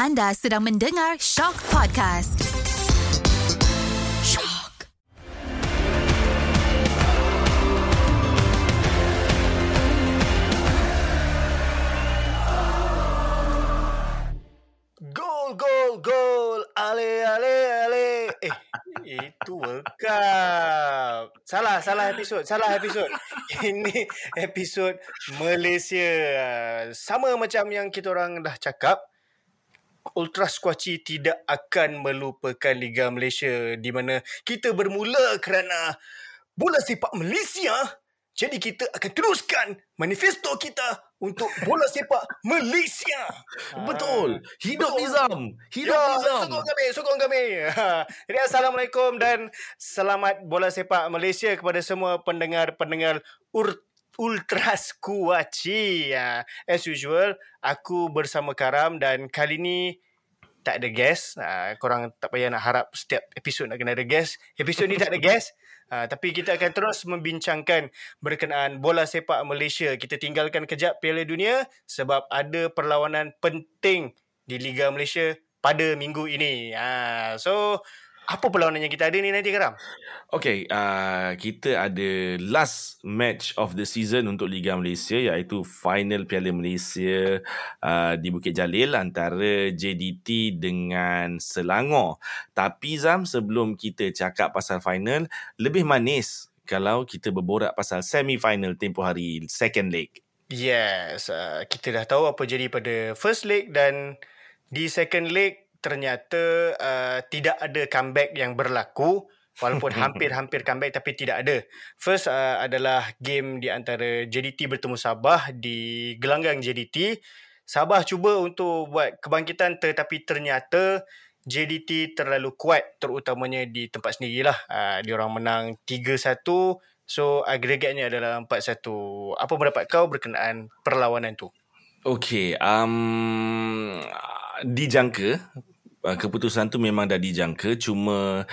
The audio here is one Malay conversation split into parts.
Anda sedang mendengar Shock Podcast. Shock. Gol, gol, gol. Ale, ale, ale. Eh, itu World Cup. Salah, salah episod. Salah episod. Ini episod Malaysia. Sama macam yang kita orang dah cakap. Ultra Squatchy tidak akan melupakan Liga Malaysia di mana kita bermula kerana bola sepak Malaysia jadi kita akan teruskan manifesto kita untuk bola sepak Malaysia. Betul. Hidup Betul. Nizam. Hidup Ya, Nizam. sokong kami, sokong kami. Jadi Assalamualaikum dan selamat bola sepak Malaysia kepada semua pendengar-pendengar ur- Ultra Skuaci. Ya, as usual, aku bersama Karam dan kali ni tak ada guest. Uh, korang tak payah nak harap setiap episod nak kena ada guest. Episod ni tak ada guest. Uh, tapi kita akan terus membincangkan berkenaan bola sepak Malaysia. Kita tinggalkan kejap Piala Dunia sebab ada perlawanan penting di Liga Malaysia pada minggu ini. Uh, so, apa perlawanan yang kita ada ni nanti Karam? Okay, uh, kita ada last match of the season untuk Liga Malaysia iaitu final Piala Malaysia uh, di Bukit Jalil antara JDT dengan Selangor. Tapi Zam, sebelum kita cakap pasal final, lebih manis kalau kita berborak pasal semi-final tempoh hari second leg. Yes, uh, kita dah tahu apa jadi pada first leg dan di second leg ternyata uh, tidak ada comeback yang berlaku walaupun hampir-hampir comeback tapi tidak ada. First uh, adalah game di antara JDT bertemu Sabah di gelanggang JDT. Sabah cuba untuk buat kebangkitan tetapi ternyata JDT terlalu kuat terutamanya di tempat sendirilah. Uh, dia orang menang 3-1 So agregatnya adalah 4-1. Apa pendapat kau berkenaan perlawanan tu? Okay, um, dijangka uh, keputusan tu memang dah dijangka cuma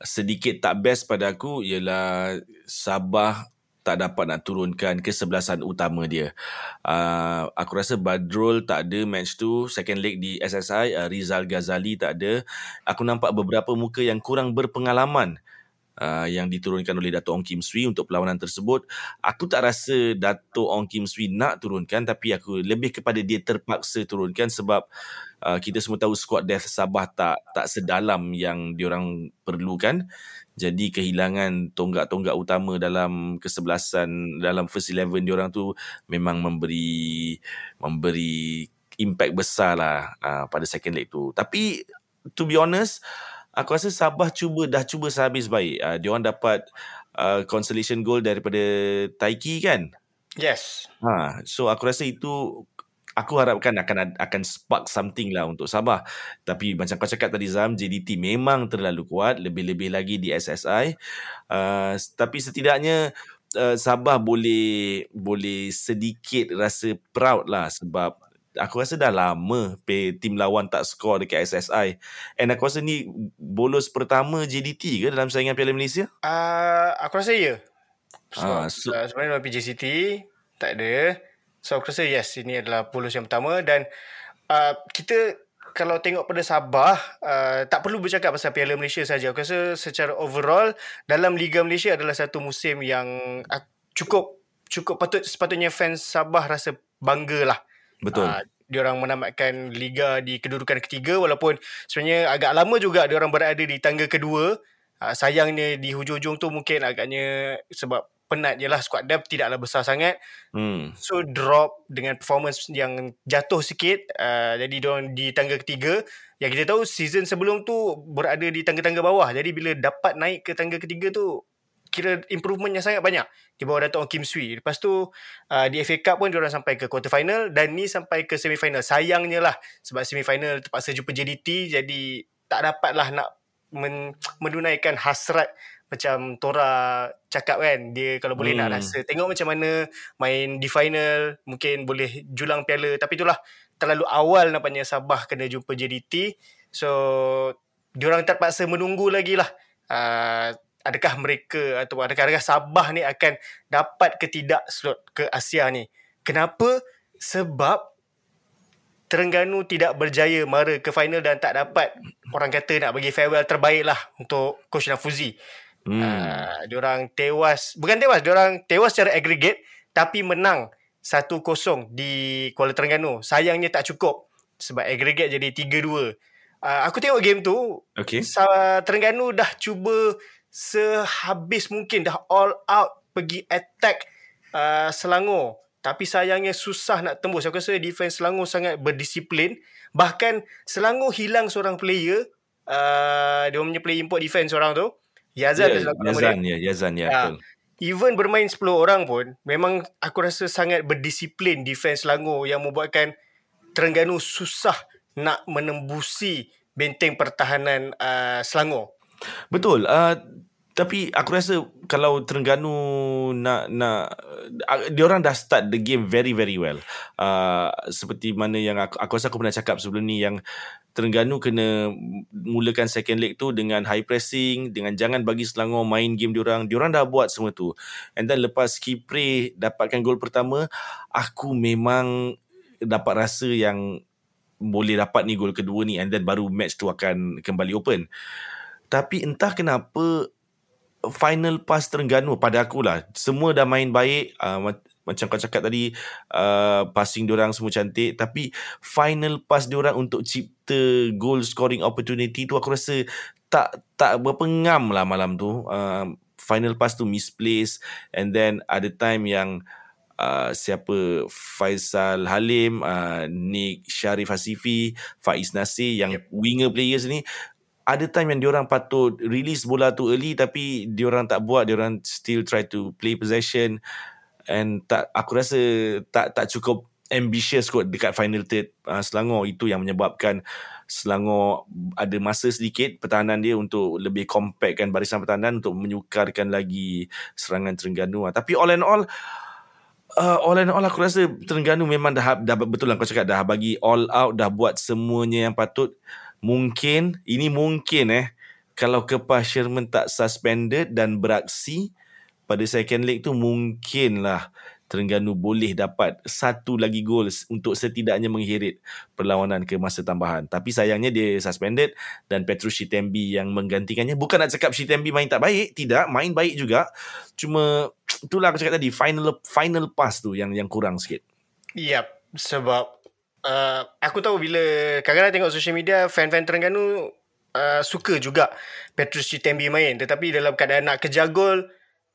sedikit tak best pada aku ialah Sabah tak dapat nak turunkan kesebelasan utama dia. Uh, aku rasa Badrul tak ada match tu. Second leg di SSI, uh, Rizal Ghazali tak ada. Aku nampak beberapa muka yang kurang berpengalaman uh, yang diturunkan oleh Dato' Ong Kim Swee untuk perlawanan tersebut. Aku tak rasa Dato' Ong Kim Swee nak turunkan tapi aku lebih kepada dia terpaksa turunkan sebab uh, kita semua tahu squad depth Sabah tak tak sedalam yang diorang perlukan. Jadi kehilangan tonggak-tonggak utama dalam kesebelasan dalam first 11 diorang tu memang memberi memberi impact besar lah uh, pada second leg tu. Tapi to be honest, aku rasa Sabah cuba dah cuba sehabis baik. Uh, dia orang dapat uh, consolation goal daripada Taiki kan? Yes. Ha, so aku rasa itu aku harapkan akan akan spark something lah untuk Sabah. Tapi macam kau cakap tadi Zam, JDT memang terlalu kuat, lebih-lebih lagi di SSI. Uh, tapi setidaknya uh, Sabah boleh boleh sedikit rasa proud lah sebab aku rasa dah lama pay tim lawan tak skor dekat SSI. And aku rasa ni bolos pertama JDT ke dalam saingan Piala Malaysia? Uh, aku rasa ya. So, Ah, uh, so- sebenarnya dalam PJCT tak ada. So aku rasa yes ini adalah polos yang pertama dan uh, kita kalau tengok pada Sabah uh, tak perlu bercakap pasal Piala Malaysia saja. Aku rasa secara overall dalam Liga Malaysia adalah satu musim yang uh, cukup cukup patut sepatutnya fans Sabah rasa bangga lah. Betul. Uh, dia orang menamatkan liga di kedudukan ketiga walaupun sebenarnya agak lama juga dia orang berada di tangga kedua. Uh, sayangnya di hujung-hujung tu mungkin agaknya sebab penat je lah squad depth tidaklah besar sangat. Hmm. So drop dengan performance yang jatuh sikit. Uh, jadi dia orang di tangga ketiga. Yang kita tahu season sebelum tu berada di tangga-tangga bawah. Jadi bila dapat naik ke tangga ketiga tu kira improvement yang sangat banyak di bawah Dato' Kim Swee. Lepas tu uh, di FA Cup pun diorang sampai ke quarter final dan ni sampai ke semi final. Sayangnya lah sebab semi final terpaksa jumpa JDT jadi tak dapatlah nak men- menunaikan hasrat macam Tora cakap kan dia kalau boleh Hmm. nak rasa tengok macam mana main di final mungkin boleh julang piala. Tapi itulah terlalu awal nampaknya Sabah kena jumpa JDT so diorang terpaksa menunggu lagi lah uh, adakah mereka atau adakah, adakah Sabah ni akan dapat ke tidak slot ke Asia ni. Kenapa? Sebab Terengganu tidak berjaya mara ke final dan tak dapat. Orang kata nak bagi farewell terbaik lah untuk Coach Nafuzi. Hmm. Uh, diorang tewas, bukan tewas, diorang tewas secara aggregate tapi menang 1-0 di Kuala Terengganu. Sayangnya tak cukup sebab aggregate jadi 3-2. Uh, aku tengok game tu, okay. Terengganu dah cuba sehabis mungkin, dah all out pergi attack uh, Selangor. Tapi sayangnya susah nak tembus. Aku rasa defense Selangor sangat berdisiplin. Bahkan Selangor hilang seorang player. Uh, dia punya player import defense orang tu. Yazan. Yeah, Yazan, ya. Yazan, ya. Yeah, Even bermain 10 orang pun, memang aku rasa sangat berdisiplin defense Selangor yang membuatkan Terengganu susah nak menembusi benteng pertahanan uh, Selangor. Betul. Uh, tapi aku rasa kalau Terengganu nak nak uh, dia orang dah start the game very very well. Uh, seperti mana yang aku aku rasa aku pernah cakap sebelum ni yang Terengganu kena mulakan second leg tu dengan high pressing, dengan jangan bagi Selangor main game diorang. Diorang dah buat semua tu. And then lepas Kipre dapatkan gol pertama, aku memang dapat rasa yang boleh dapat ni gol kedua ni and then baru match tu akan kembali open. Tapi entah kenapa final pass Terengganu pada aku lah. Semua dah main baik. Uh, macam kau cakap tadi, uh, passing diorang semua cantik. Tapi final pass diorang untuk cipta goal scoring opportunity tu aku rasa tak tak berapa ngam lah malam tu. Uh, final pass tu misplaced. And then ada time yang uh, siapa Faisal Halim, uh, Nick Sharif Hasifi, Faiz Nasir yang yep. winger players ni ada time yang diorang patut release bola tu early tapi diorang tak buat diorang still try to play possession and tak aku rasa tak tak cukup ambitious kot dekat final third uh, Selangor. Itu yang menyebabkan Selangor ada masa sedikit pertahanan dia untuk lebih compactkan barisan pertahanan untuk menyukarkan lagi serangan Terengganu. Uh, tapi all and all uh, all and all aku rasa Terengganu memang dah, dah betul lah kau cakap dah bagi all out dah buat semuanya yang patut. Mungkin ini mungkin eh kalau Kepas Sherman tak suspended dan beraksi pada second leg tu mungkinlah Terengganu boleh dapat satu lagi gol untuk setidaknya mengheret perlawanan ke masa tambahan. Tapi sayangnya dia suspended dan Petrus Shitembi yang menggantikannya. Bukan nak cakap Shitembi main tak baik, tidak, main baik juga. Cuma itulah aku cakap tadi final final pass tu yang yang kurang sikit. Yep, sebab uh, aku tahu bila kadang-kadang tengok social media fan-fan Terengganu uh, suka juga Petrus Chitembi main tetapi dalam keadaan nak kejar gol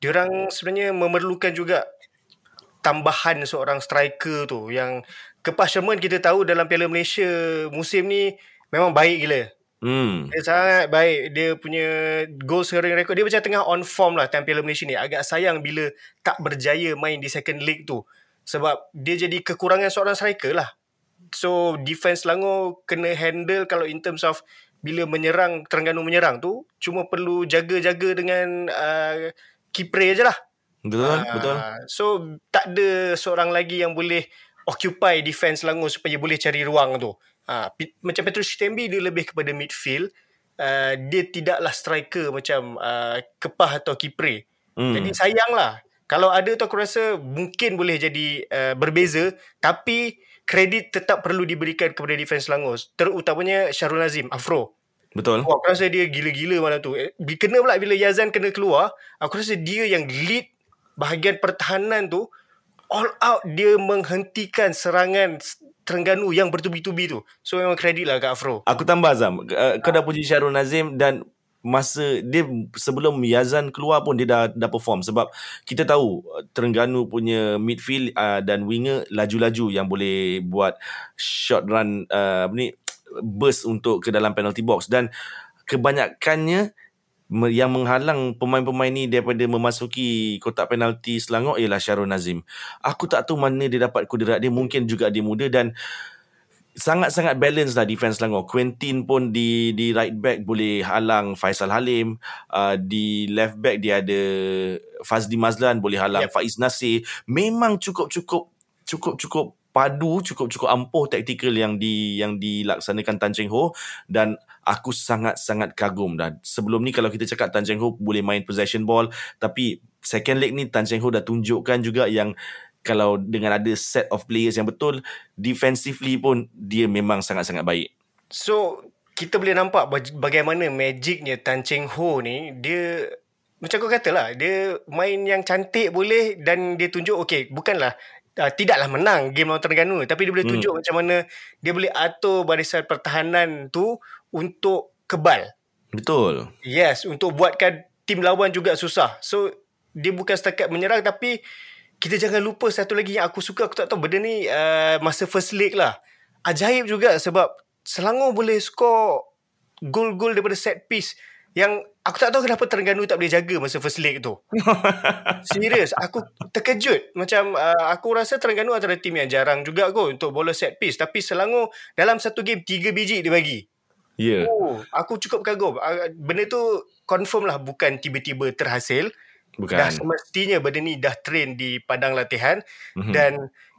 diorang sebenarnya memerlukan juga tambahan seorang striker tu yang Kepas Sherman kita tahu dalam Piala Malaysia musim ni memang baik gila. Hmm. Dia sangat baik. Dia punya goal scoring record. Dia macam tengah on form lah time Piala Malaysia ni. Agak sayang bila tak berjaya main di second league tu. Sebab dia jadi kekurangan seorang striker lah. So defense Selangor kena handle kalau in terms of bila menyerang Terengganu menyerang tu cuma perlu jaga-jaga dengan uh, kipre je lah. Betul, uh, betul. So tak ada seorang lagi yang boleh occupy defense Selangor supaya boleh cari ruang tu. Uh, macam Petrus Chitembi dia lebih kepada midfield. Uh, dia tidaklah striker macam uh, Kepah atau Kipre. Hmm. Jadi sayanglah. Kalau ada tu aku rasa mungkin boleh jadi uh, berbeza. Tapi kredit tetap perlu diberikan kepada defense Selangor terutamanya Syarul Nazim Afro betul. Oh, aku rasa dia gila-gila malam tu. Eh, kena pula bila Yazan kena keluar aku rasa dia yang lead bahagian pertahanan tu all out dia menghentikan serangan Terengganu yang bertubi-tubi tu. So memang kredit lah kat Afro. Aku tambah Azam. Uh, kau dah puji Syarul Nazim dan masa dia sebelum Yazan keluar pun dia dah dah perform. Sebab kita tahu uh, Terengganu punya midfield uh, dan winger laju-laju yang boleh buat short run uh, ni burst untuk ke dalam penalty box dan kebanyakannya yang menghalang pemain-pemain ni daripada memasuki kotak penalti Selangor ialah Syarul Nazim. Aku tak tahu mana dia dapat kuderat dia. Mungkin juga dia muda dan sangat-sangat balance lah defense Selangor. Quentin pun di di right back boleh halang Faisal Halim. Uh, di left back dia ada Fazli Mazlan boleh halang yep. Faiz Nasir. Memang cukup-cukup cukup-cukup padu, cukup-cukup ampuh taktikal yang di yang dilaksanakan Tan Cheng Ho dan aku sangat-sangat kagum dah. Sebelum ni kalau kita cakap Tan Cheng Ho boleh main possession ball tapi second leg ni Tan Cheng Ho dah tunjukkan juga yang kalau dengan ada set of players yang betul defensively pun dia memang sangat-sangat baik So kita boleh nampak bag- bagaimana magicnya Tan Cheng Ho ni dia macam kau kata lah dia main yang cantik boleh dan dia tunjuk okey bukanlah uh, tidaklah menang game lawan Terengganu tapi dia boleh Hmm. tunjuk macam mana dia boleh atur barisan pertahanan tu untuk kebal. betul Yes, untuk buatkan tim lawan juga susah. So dia bukan setakat menyerang tapi kita jangan lupa satu lagi yang aku suka aku tak tahu benda ni uh, masa first leg lah. Ajaib juga sebab Selangor boleh skor gol-gol daripada set piece yang aku tak tahu kenapa Terengganu tak boleh jaga masa first leg tu. Serius, aku terkejut. Macam uh, aku rasa Terengganu adalah tim yang jarang juga kot untuk bola set piece. Tapi Selangor dalam satu game tiga biji dia bagi. ya yeah. Oh, aku cukup kagum. Ah, Benda tu confirm lah bukan tiba-tiba terhasil. bukan Dah semestinya benda ni dah train di padang latihan Mhm. dan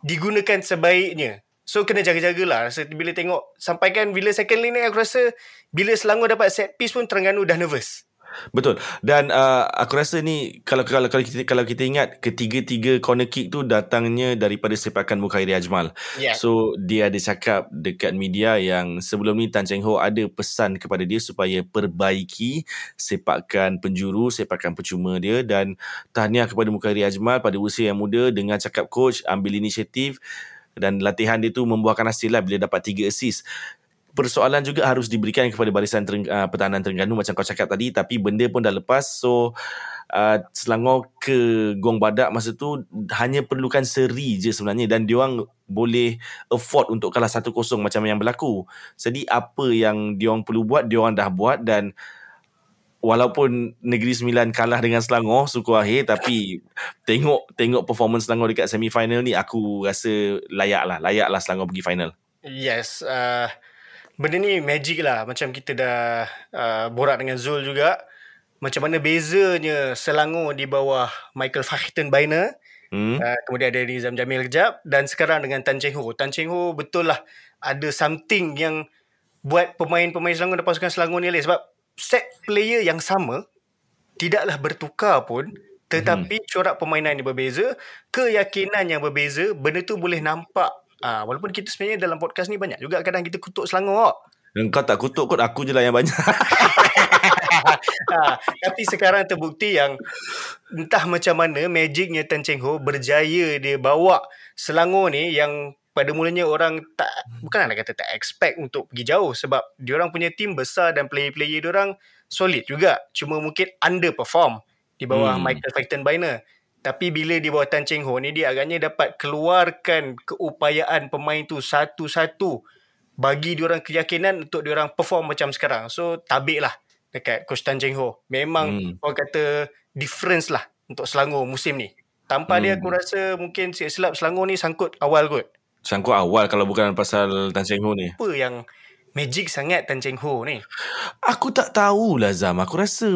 digunakan sebaiknya. So kena jaga-jagalah. Rasa bila tengok sampai kan bila second lane ni aku rasa bila Selangor dapat set piece pun Terengganu dah nervous. Betul. Dan uh, aku rasa ni kalau kalau kalau kita kalau kita ingat ketiga-tiga corner kick tu datangnya daripada sepakan Mukhairi Ajmal. Yeah. So dia ada cakap dekat media yang sebelum ni Tan Cheng Ho ada pesan kepada dia supaya perbaiki sepakan penjuru, sepakan percuma dia dan tahniah kepada Mukhairi Ajmal pada usia yang muda dengan cakap coach ambil inisiatif dan latihan dia tu membuahkan hasil lah bila dapat tiga assist persoalan juga harus diberikan kepada barisan Tereng, uh, pertahanan Terengganu macam kau cakap tadi tapi benda pun dah lepas. So uh, Selangor ke Gong Badak masa tu hanya perlukan seri je sebenarnya dan diorang boleh afford untuk kalah 1-0 macam yang berlaku. Jadi apa yang diorang perlu buat diorang dah buat dan walaupun Negeri Sembilan kalah dengan Selangor suku akhir tapi tengok tengok performance Selangor dekat semi final ni aku rasa layak lah layak lah Selangor pergi final. Yes, uh, benda ni magic lah. Macam kita dah uh, borak dengan Zul juga. Macam mana bezanya Selangor di bawah Michael Fachtenbeiner. hmm? Uh, kemudian ada Nizam Jamil kejap. Dan sekarang dengan Tan Cheng Ho. Tan Cheng Ho betul lah ada something yang buat pemain-pemain Selangor dan pasukan Selangor ni. Sebab set player yang sama tidaklah bertukar pun tetapi hmm. corak permainan yang berbeza, keyakinan yang berbeza, benda tu boleh nampak Ah, walaupun kita sebenarnya dalam podcast ni banyak juga kadang kita kutuk Selangor. Kau tak kutuk kot aku je lah yang banyak ha, tapi sekarang terbukti yang entah macam mana magicnya Tan Cheng Ho berjaya dia bawa Selangor ni yang pada mulanya orang tak bukan nak kata tak expect untuk pergi jauh sebab diorang punya tim besar dan player-player diorang solid juga cuma mungkin underperform di bawah Hmm. Michael Fachtenbeiner tapi bila di bawah Tan Cheng Ho ni dia agaknya dapat keluarkan keupayaan pemain tu satu-satu bagi diorang keyakinan untuk diorang perform macam sekarang so tabik lah dekat Coach Tan Cheng Ho memang Hmm. hmm. orang kata difference lah untuk Selangor musim ni tanpa hmm. dia Hmm. aku rasa mungkin silap Selangor ni sangkut awal kot Sangkut awal kalau bukan pasal Tan Cheng Ho ni apa yang magic sangat Tan Cheng Ho ni Aku tak tahulah Zam Aku rasa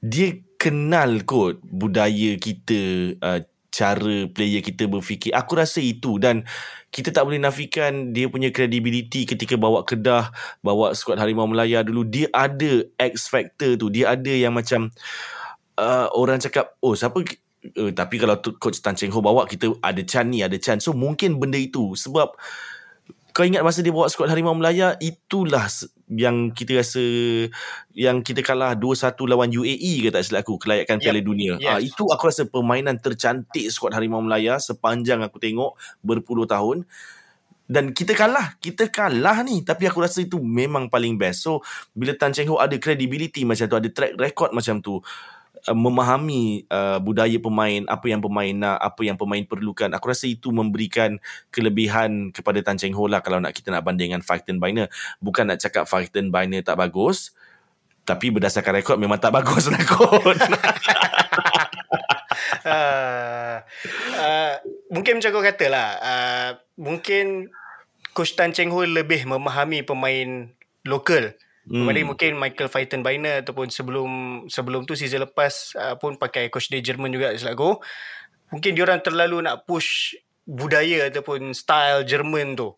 Dia kenal kot Budaya kita uh, Cara player kita berfikir. Aku rasa itu Dan Kita tak boleh nafikan Dia punya credibility Ketika bawa Kedah Bawa skuad Harimau Melaya dulu. Dia ada X factor tu. Dia ada yang macam uh, Orang cakap Oh siapa uh, Tapi kalau Coach Tan Cheng Ho bawa Kita ada Chan ni Ada Chan. So mungkin benda itu Sebab kau ingat masa dia bawa skuad Harimau Melaya itulah yang kita rasa yang kita kalah 2-1 lawan UAE ke tak silap aku kelayakan Piala Dunia. Yes. Ah itu aku rasa permainan tercantik skuad Harimau Melaya sepanjang aku tengok berpuluh tahun dan kita kalah kita kalah ni tapi aku rasa itu memang paling best so bila Tan Cheng Ho ada credibility macam tu ada track record macam tu uh, memahami uh, budaya pemain apa yang pemain nak apa yang pemain perlukan. Aku rasa itu memberikan kelebihan kepada Tan Cheng Ho lah kalau nak kita nak bandingkan Fachtenbeiner bukan nak cakap Fachtenbeiner tak bagus tapi berdasarkan rekod memang tak bagus lah kot. Uh, uh, mungkin macam kau kata lah uh, mungkin Coach Tan Cheng Ho lebih memahami pemain lokal Hmm. Berbanding mungkin Michael Fachtenbeiner ataupun sebelum sebelum tu season lepas uh, pun pakai coach dia Jerman juga selaku. Mungkin diorang terlalu nak push budaya ataupun style Jerman tu.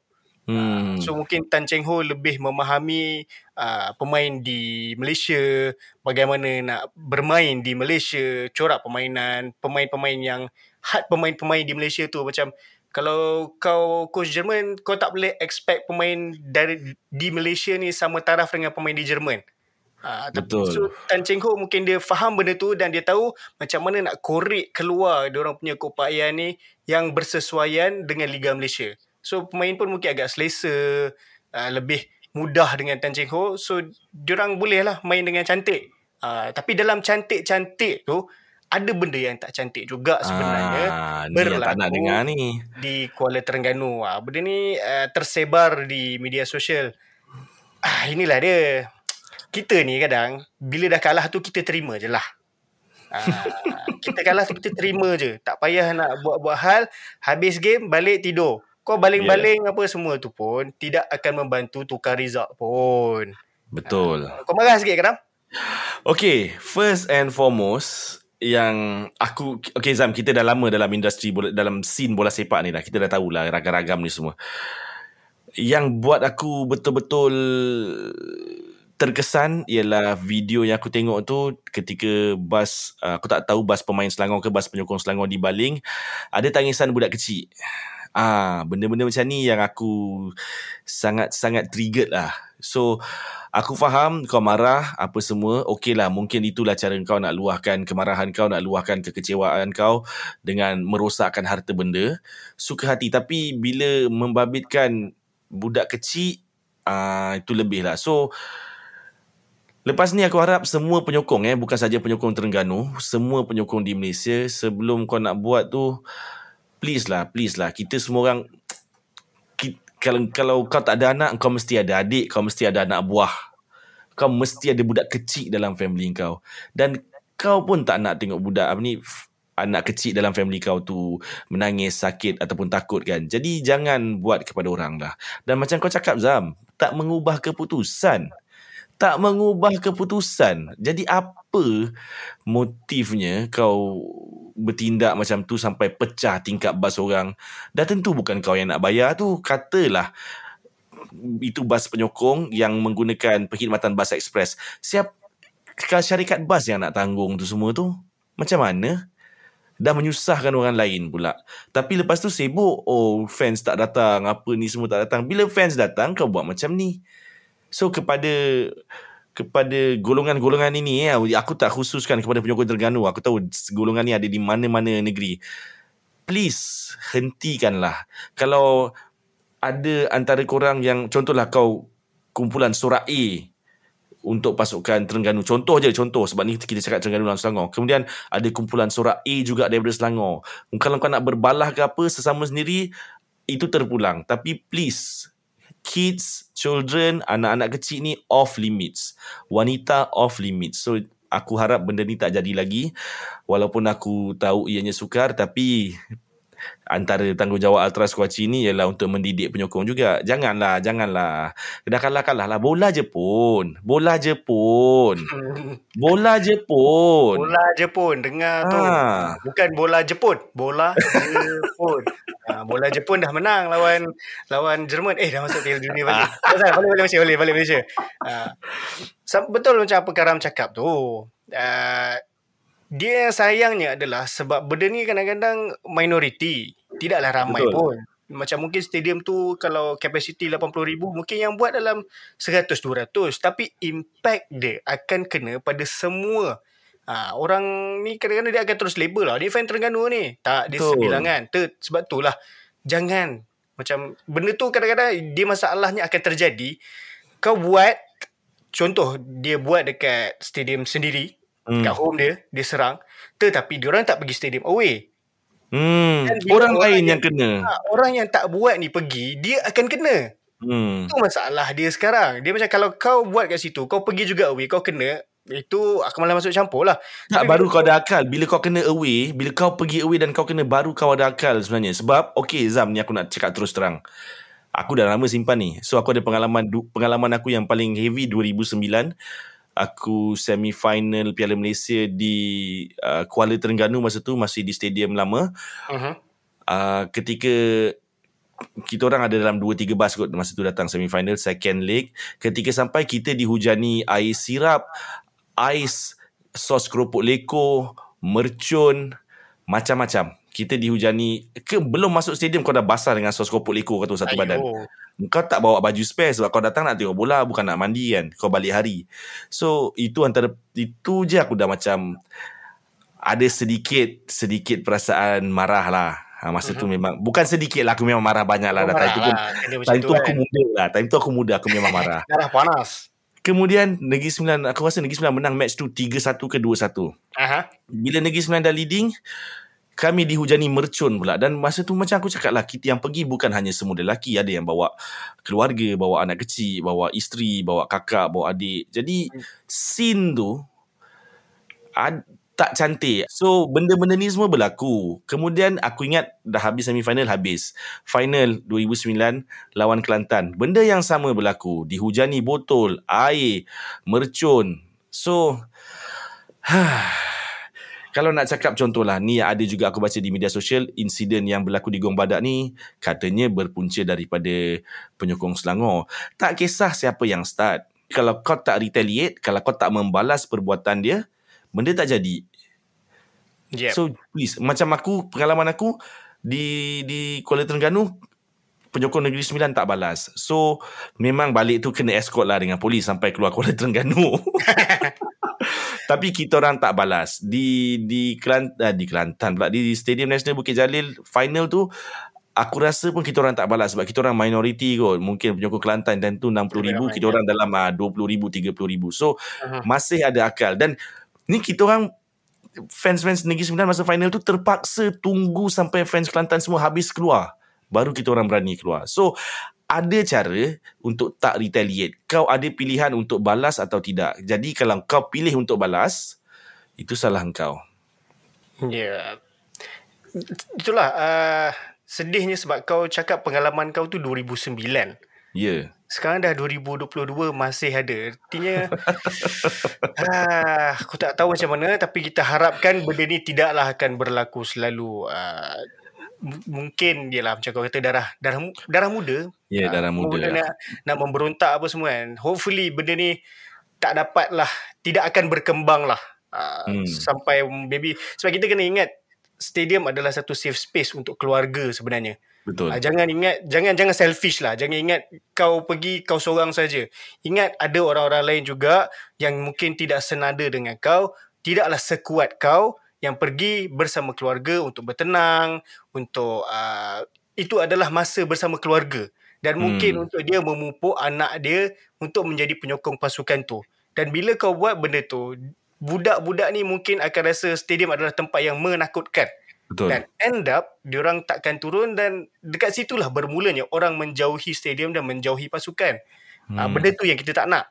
hmm. So mungkin Tan Cheng Ho lebih memahami uh, pemain di Malaysia, bagaimana nak bermain di Malaysia, corak permainan, pemain-pemain yang had pemain-pemain di Malaysia tu macam kalau kau coach Jerman kau tak boleh expect pemain dari di Malaysia ni sama taraf dengan pemain di Jerman. Ha, Betul. So, Tan Cheng Ho mungkin dia faham benda tu dan dia tahu macam mana nak korek keluar dia orang punya kopaian ni yang bersesuaian dengan Liga Malaysia. So pemain pun mungkin agak selesa, uh, lebih mudah dengan Tan Cheng Ho. So diorang boleh lah main dengan cantik. Uh, tapi dalam cantik-cantik tu ada benda yang tak cantik juga sebenarnya Ah, yang tak nak berlaku dengar ni. di Kuala Terengganu. Ah, benda ni uh, tersebar di media sosial. Ah, inilah dia. Kita ni kadang bila dah kalah tu kita terima je lah. Ah, kita kalah tu kita terima je. Tak payah nak buat-buat hal. Habis game balik tidur. Kau baling-baling apa semua tu pun tidak akan membantu tukar result pun. Betul. Kau marah sikit kadang? Okay, first and foremost yang aku okay Zam kita dah lama dalam industri dalam scene bola sepak ni dah. Kita dah tahulah ragam-ragam ni semua. Yang buat aku betul-betul terkesan ialah video yang aku tengok tu ketika bas aku tak tahu bas pemain Selangor ke bas penyokong Selangor dibaling ada tangisan budak kecil ah benda-benda macam ni yang aku sangat-sangat triggered lah. So aku faham kau marah apa semua okey lah mungkin itulah cara kau nak luahkan kemarahan kau nak luahkan kekecewaan kau dengan merosakkan harta benda. Suka hati tapi bila membabitkan budak kecil uh, itu lebih lah. So Lepas ni aku harap semua penyokong eh bukan saja penyokong Terengganu, semua penyokong di Malaysia sebelum kau nak buat tu please lah, please lah kita semua orang ki, kalau kalau kau tak ada anak kau mesti ada adik, kau mesti ada anak buah. Kau mesti ada budak kecil dalam family kau. Dan kau pun tak nak tengok budak apa ni anak kecil dalam family kau tu menangis, sakit ataupun takut kan. Jadi jangan buat kepada orang lah. Dan macam kau cakap Zam, tak mengubah keputusan tak mengubah keputusan. Jadi apa motifnya kau bertindak macam tu sampai pecah tingkap bas orang? Dah tentu bukan kau yang nak bayar tu. Katalah itu bas penyokong yang menggunakan perkhidmatan bas ekspres. Siap syarikat bas yang nak tanggung tu semua tu? Macam mana? Dah menyusahkan orang lain pula. Tapi lepas tu sibuk, oh fans tak datang, apa ni semua tak datang. Bila fans datang, kau buat macam ni. So kepada kepada golongan-golongan ini ya, aku tak khususkan kepada penyokong Terengganu. Aku tahu golongan ni ada di mana-mana negeri. Please hentikanlah. Kalau ada antara korang yang contohlah kau kumpulan Sorak A untuk pasukan Terengganu. Contoh je, contoh. Sebab ni kita cakap Terengganu dan Selangor. Kemudian ada kumpulan Sorak A juga daripada Selangor. Kalau kau nak berbalah ke apa sesama sendiri, itu terpulang. Tapi please, kids, children, anak-anak kecil ni off limits. Wanita off limits. So aku harap benda ni tak jadi lagi. Walaupun aku tahu ianya sukar tapi antara tanggungjawab Ultras Kuaci ni ialah untuk mendidik penyokong juga. Janganlah, janganlah. Dah kalah-kalah lah. Bola je pun. Bola je pun. Bola je pun. Bola Jepun dengar tu. Ah. Bukan bola Jepun, bola Jepun. ha, bola Jepun dah menang lawan lawan Jerman. Eh dah masuk Piala Dunia balik. Pasal balik balik Malaysia, balik balik Malaysia. Ha. Betul macam apa Karam cakap tu. Uh, dia yang sayangnya adalah sebab benda ni kadang-kadang minoriti. Tidaklah ramai Betul. pun. Macam mungkin stadium tu kalau kapasiti 80,000 mungkin yang buat dalam 100-200. Tapi impact dia akan kena pada semua Ha, orang ni kadang-kadang dia akan terus label lah. Dia fan Terengganu ni. Tak, dia Betul. sebilangan. Tu, sebab tu lah. Jangan. Macam benda tu kadang-kadang dia masalahnya akan terjadi. Kau buat, contoh dia buat dekat stadium sendiri. Hmm. Kat home dia, dia serang. Tetapi dia orang tak pergi stadium away. Hmm. Orang orang lain yang- yang kena. Orang yang tak buat ni pergi, dia akan kena. Hmm. Itu masalah dia sekarang. Dia macam kalau kau buat kat situ, kau pergi juga away, kau kena, itu aku malah masuk campur lah. Tak Tapi baru kau ada akal Bila kau kena away Bila kau pergi away Dan kau kena Baru kau ada akal sebenarnya Sebab Okay Zam ni aku nak cakap terus terang Aku dah lama simpan ni So aku ada pengalaman Pengalaman aku yang paling heavy 2009 Aku semi final Piala Malaysia Di uh, Kuala Terengganu Masa tu Masih di stadium lama Uh-huh. uh, Ketika kita orang ada dalam 2-3 bas kot masa tu datang semifinal second leg ketika sampai kita dihujani air sirap ais sos keropok leko mercun macam-macam kita dihujani ke belum masuk stadium kau dah basah dengan sos kopuk lekor kau tu satu Ayuh. badan. Kau tak bawa baju spare sebab kau datang nak tengok bola bukan nak mandi kan. Kau balik hari. So itu antara itu je aku dah macam ada sedikit sedikit perasaan marah lah. Ha, masa uh-huh. tu memang bukan sedikit lah aku memang marah banyak lah. Kau Time tu pun lah. Time tu tu aku kan. muda lah. Time tu aku muda aku memang marah. Darah panas. Kemudian Negeri Sembilan aku rasa Negeri Sembilan menang match tu 3-1 ke 2-1. Aha. Bila Negeri Sembilan dah leading kami dihujani mercun pula. Dan masa tu macam aku cakap lah kita yang pergi bukan hanya semua lelaki. Ada yang bawa keluarga bawa anak kecil bawa isteri bawa kakak bawa adik. Jadi scene tu ad, tak cantik. So benda-benda ni semua berlaku. Kemudian aku ingat dah habis semifinal habis. Final 2009 lawan Kelantan. Benda yang sama berlaku. Dihujani botol air mercun. So kalau nak cakap contohlah ni ada juga aku baca di media sosial insiden yang berlaku di Gong Badak ni katanya berpunca daripada penyokong Selangor. Tak kisah siapa yang start. Kalau kau tak retaliate, kalau kau tak membalas perbuatan dia, benda tak jadi. Yep. So please macam aku pengalaman aku di di Kuala Terengganu penyokong Negeri Sembilan tak balas. So memang balik tu kena escort lah dengan polis sampai keluar Kuala Terengganu. Tapi kita orang tak balas. Di di Kelantan, di Kelantan pula di Stadium Nasional Bukit Jalil final tu aku rasa pun kita orang tak balas sebab kita orang minoriti kot. Mungkin penyokong Kelantan dan tu 60 ribu, kita orang dalam uh, 20 ribu, 30 ribu. So masih ada akal. Dan ni kita orang fans-fans Negeri Sembilan masa final tu terpaksa tunggu sampai fans Kelantan semua habis keluar. Baru kita orang berani keluar. So ada cara untuk tak retaliate. Kau ada pilihan untuk balas atau tidak. Jadi kalau kau pilih untuk balas, itu salah kau. Ya. Itulah uh, sedihnya sebab kau cakap pengalaman kau tu 2009. Ya. Yeah. Sekarang dah 2022 masih ada. Artinya ah, aku tak tahu macam mana tapi kita harapkan benda ni tidaklah akan berlaku selalu. Uh, m- mungkin dia lah macam kau kata darah darah darah muda. Ya, yeah, darah Ah, muda. Nak, nak memberontak apa semua kan. Hopefully benda ni tak dapat lah tidak akan berkembang lah. Uh, Hmm. sampai maybe sebab kita kena ingat stadium adalah satu safe space untuk keluarga sebenarnya. Betul. Ah, jangan ingat jangan jangan selfish lah. Jangan ingat kau pergi kau seorang saja. Ingat ada orang-orang lain juga yang mungkin tidak senada dengan kau, tidaklah sekuat kau yang pergi bersama keluarga untuk bertenang, untuk uh, itu adalah masa bersama keluarga dan mungkin Hmm. untuk dia memupuk anak dia untuk menjadi penyokong pasukan tu. Dan bila kau buat benda tu, budak-budak ni mungkin akan rasa stadium adalah tempat yang menakutkan. Betul. Dan end up diorang takkan turun dan dekat situlah bermulanya orang menjauhi stadium dan menjauhi pasukan. Hmm. Hmm. benda tu yang kita tak nak.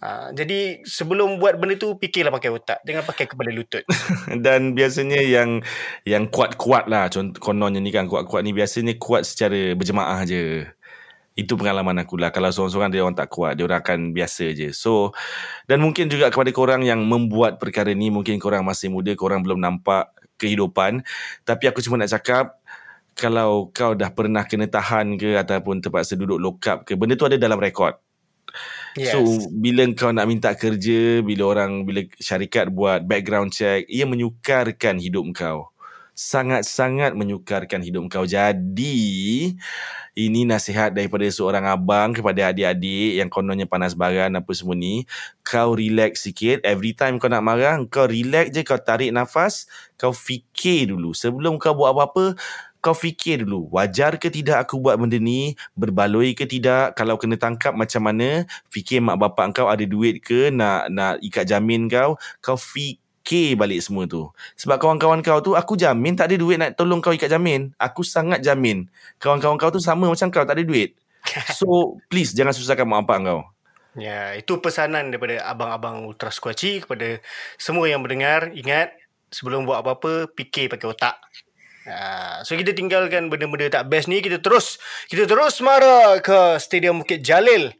Ha, jadi sebelum buat benda tu fikirlah pakai otak, jangan pakai kepala lutut. Dan biasanya yang yang kuat-kuat lah contoh kononnya ni kan kuat-kuat ni biasanya kuat secara berjemaah je. Itu pengalaman aku lah. Kalau seorang-seorang dia orang tak kuat, dia orang akan biasa je. So, dan mungkin juga kepada korang yang membuat perkara ni, mungkin korang masih muda, korang belum nampak kehidupan. Tapi aku cuma nak cakap, kalau kau dah pernah kena tahan ke ataupun terpaksa duduk lock up ke, benda tu ada dalam rekod. Yes. So bila kau nak minta kerja, bila orang bila syarikat buat background check, ia menyukarkan hidup kau. Sangat-sangat menyukarkan hidup kau. Jadi ini nasihat daripada seorang abang kepada adik-adik yang kononnya panas baran apa semua ni. Kau relax sikit. Every time kau nak marah, kau relax je, kau tarik nafas, kau fikir dulu. Sebelum kau buat apa-apa, kau fikir dulu, wajar ke tidak aku buat benda ni? Berbaloi ke tidak? Kalau kena tangkap macam mana? Fikir mak bapak kau ada duit ke nak nak ikat jamin kau? Kau fikir balik semua tu. Sebab kawan-kawan kau tu, aku jamin tak ada duit nak tolong kau ikat jamin. Aku sangat jamin. Kawan-kawan kau tu sama macam kau, tak ada duit. So, please jangan susahkan mak bapak kau. Ya, itu pesanan daripada abang-abang Ultra Squatchy kepada semua yang mendengar. Ingat, sebelum buat apa-apa, fikir pakai otak. Uh, so kita tinggalkan benda-benda tak best ni kita terus kita terus marah ke Stadium Bukit Jalil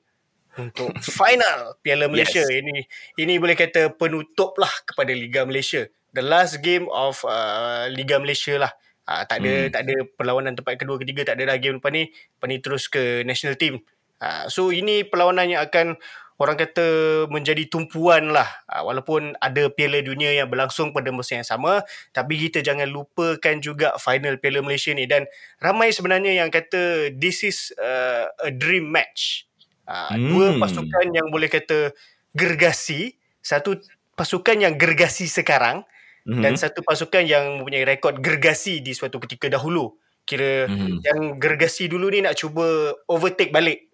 untuk final Piala Malaysia Yes. ini ini boleh kata penutup lah kepada Liga Malaysia the last game of uh, Liga Malaysia lah uh, tak ada Hmm. hmm. tak ada perlawanan tempat kedua ketiga tak ada dah game lepas ni lepas ni terus ke national team Uh, so ini perlawanan yang akan orang kata menjadi tumpuan lah uh, walaupun ada Piala Dunia yang berlangsung pada masa yang sama tapi kita jangan lupakan juga final Piala Malaysia ni dan ramai sebenarnya yang kata this is uh, a dream match uh, hmm. dua pasukan yang boleh kata gergasi satu pasukan yang gergasi sekarang mm-hmm. dan satu pasukan yang mempunyai rekod gergasi di suatu ketika dahulu kira mm-hmm. yang gergasi dulu ni nak cuba overtake balik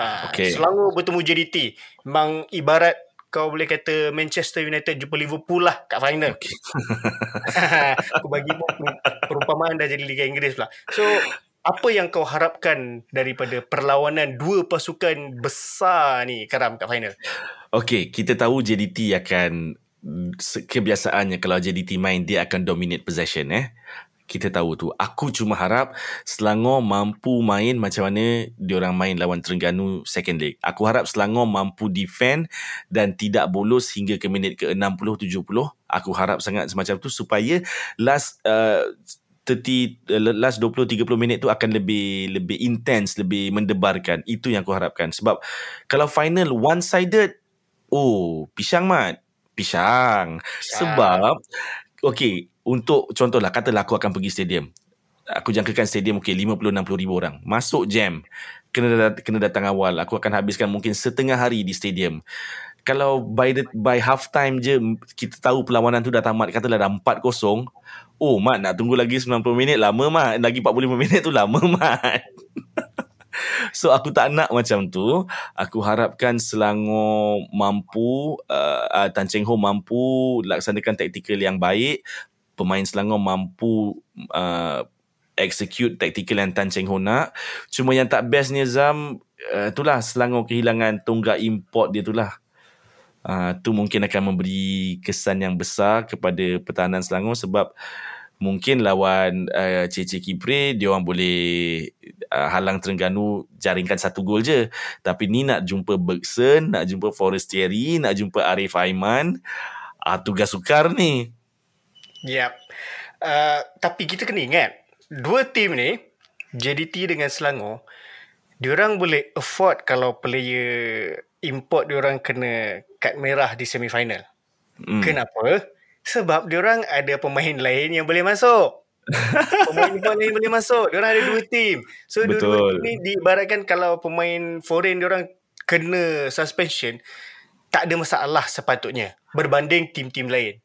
Ah, okay. Selangor bertemu JDT. Memang ibarat kau boleh kata Manchester United jumpa Liverpool lah kat final. Okay. Aku bagi perumpamaan dah jadi Liga Inggeris pula. So, apa yang kau harapkan daripada perlawanan dua pasukan besar ni Karam kat final? Okay, kita tahu JDT akan kebiasaannya kalau JDT main dia akan dominate possession eh kita tahu tu. Aku cuma harap Selangor mampu main macam mana diorang main lawan Terengganu second leg. Aku harap Selangor mampu defend dan tidak bolos hingga ke minit ke 60-70. Aku harap sangat semacam tu supaya last uh, 30 uh, last 20 30 minit tu akan lebih lebih intense, lebih mendebarkan. Itu yang aku harapkan. Sebab kalau final one sided oh, pisang mat. Pisang. pisang. Sebab okay, untuk contohlah katalah aku akan pergi stadium. Aku jangkakan stadium okey 50 60 ribu orang. Masuk jam kena kena datang awal. Aku akan habiskan mungkin setengah hari di stadium. Kalau by the, by half time je kita tahu perlawanan tu dah tamat katalah dah 4-0 oh mat nak tunggu lagi 90 minit? Lama mat. Lagi 45 minit tu lama mat So aku tak nak macam tu. Aku harapkan Selangor mampu, uh, uh, Tan Cheng Ho mampu laksanakan taktikal yang baik pemain Selangor mampu uh, execute tactical yang Tan Cheng Ho nak. Cuma yang tak bestnya Zam, uh, itulah Selangor kehilangan tonggak import dia itulah. Uh, tu mungkin akan memberi kesan yang besar kepada pertahanan Selangor sebab mungkin lawan uh, Cece Kipre dia orang boleh uh, halang Terengganu jaringkan satu gol je tapi ni nak jumpa Bergson nak jumpa Forestieri nak jumpa Arif Aiman uh, tugas sukar ni Yep. Uh, tapi kita kena ingat, dua tim ni, JDT dengan Selangor, diorang boleh afford kalau player import diorang kena kad merah di semifinal. Mm. Kenapa? Sebab diorang ada pemain lain yang boleh masuk. pemain import lain boleh masuk. Diorang ada dua tim. So, Betul. dua-dua tim ni diibaratkan kalau pemain foreign diorang kena suspension, tak ada masalah sepatutnya berbanding tim-tim lain.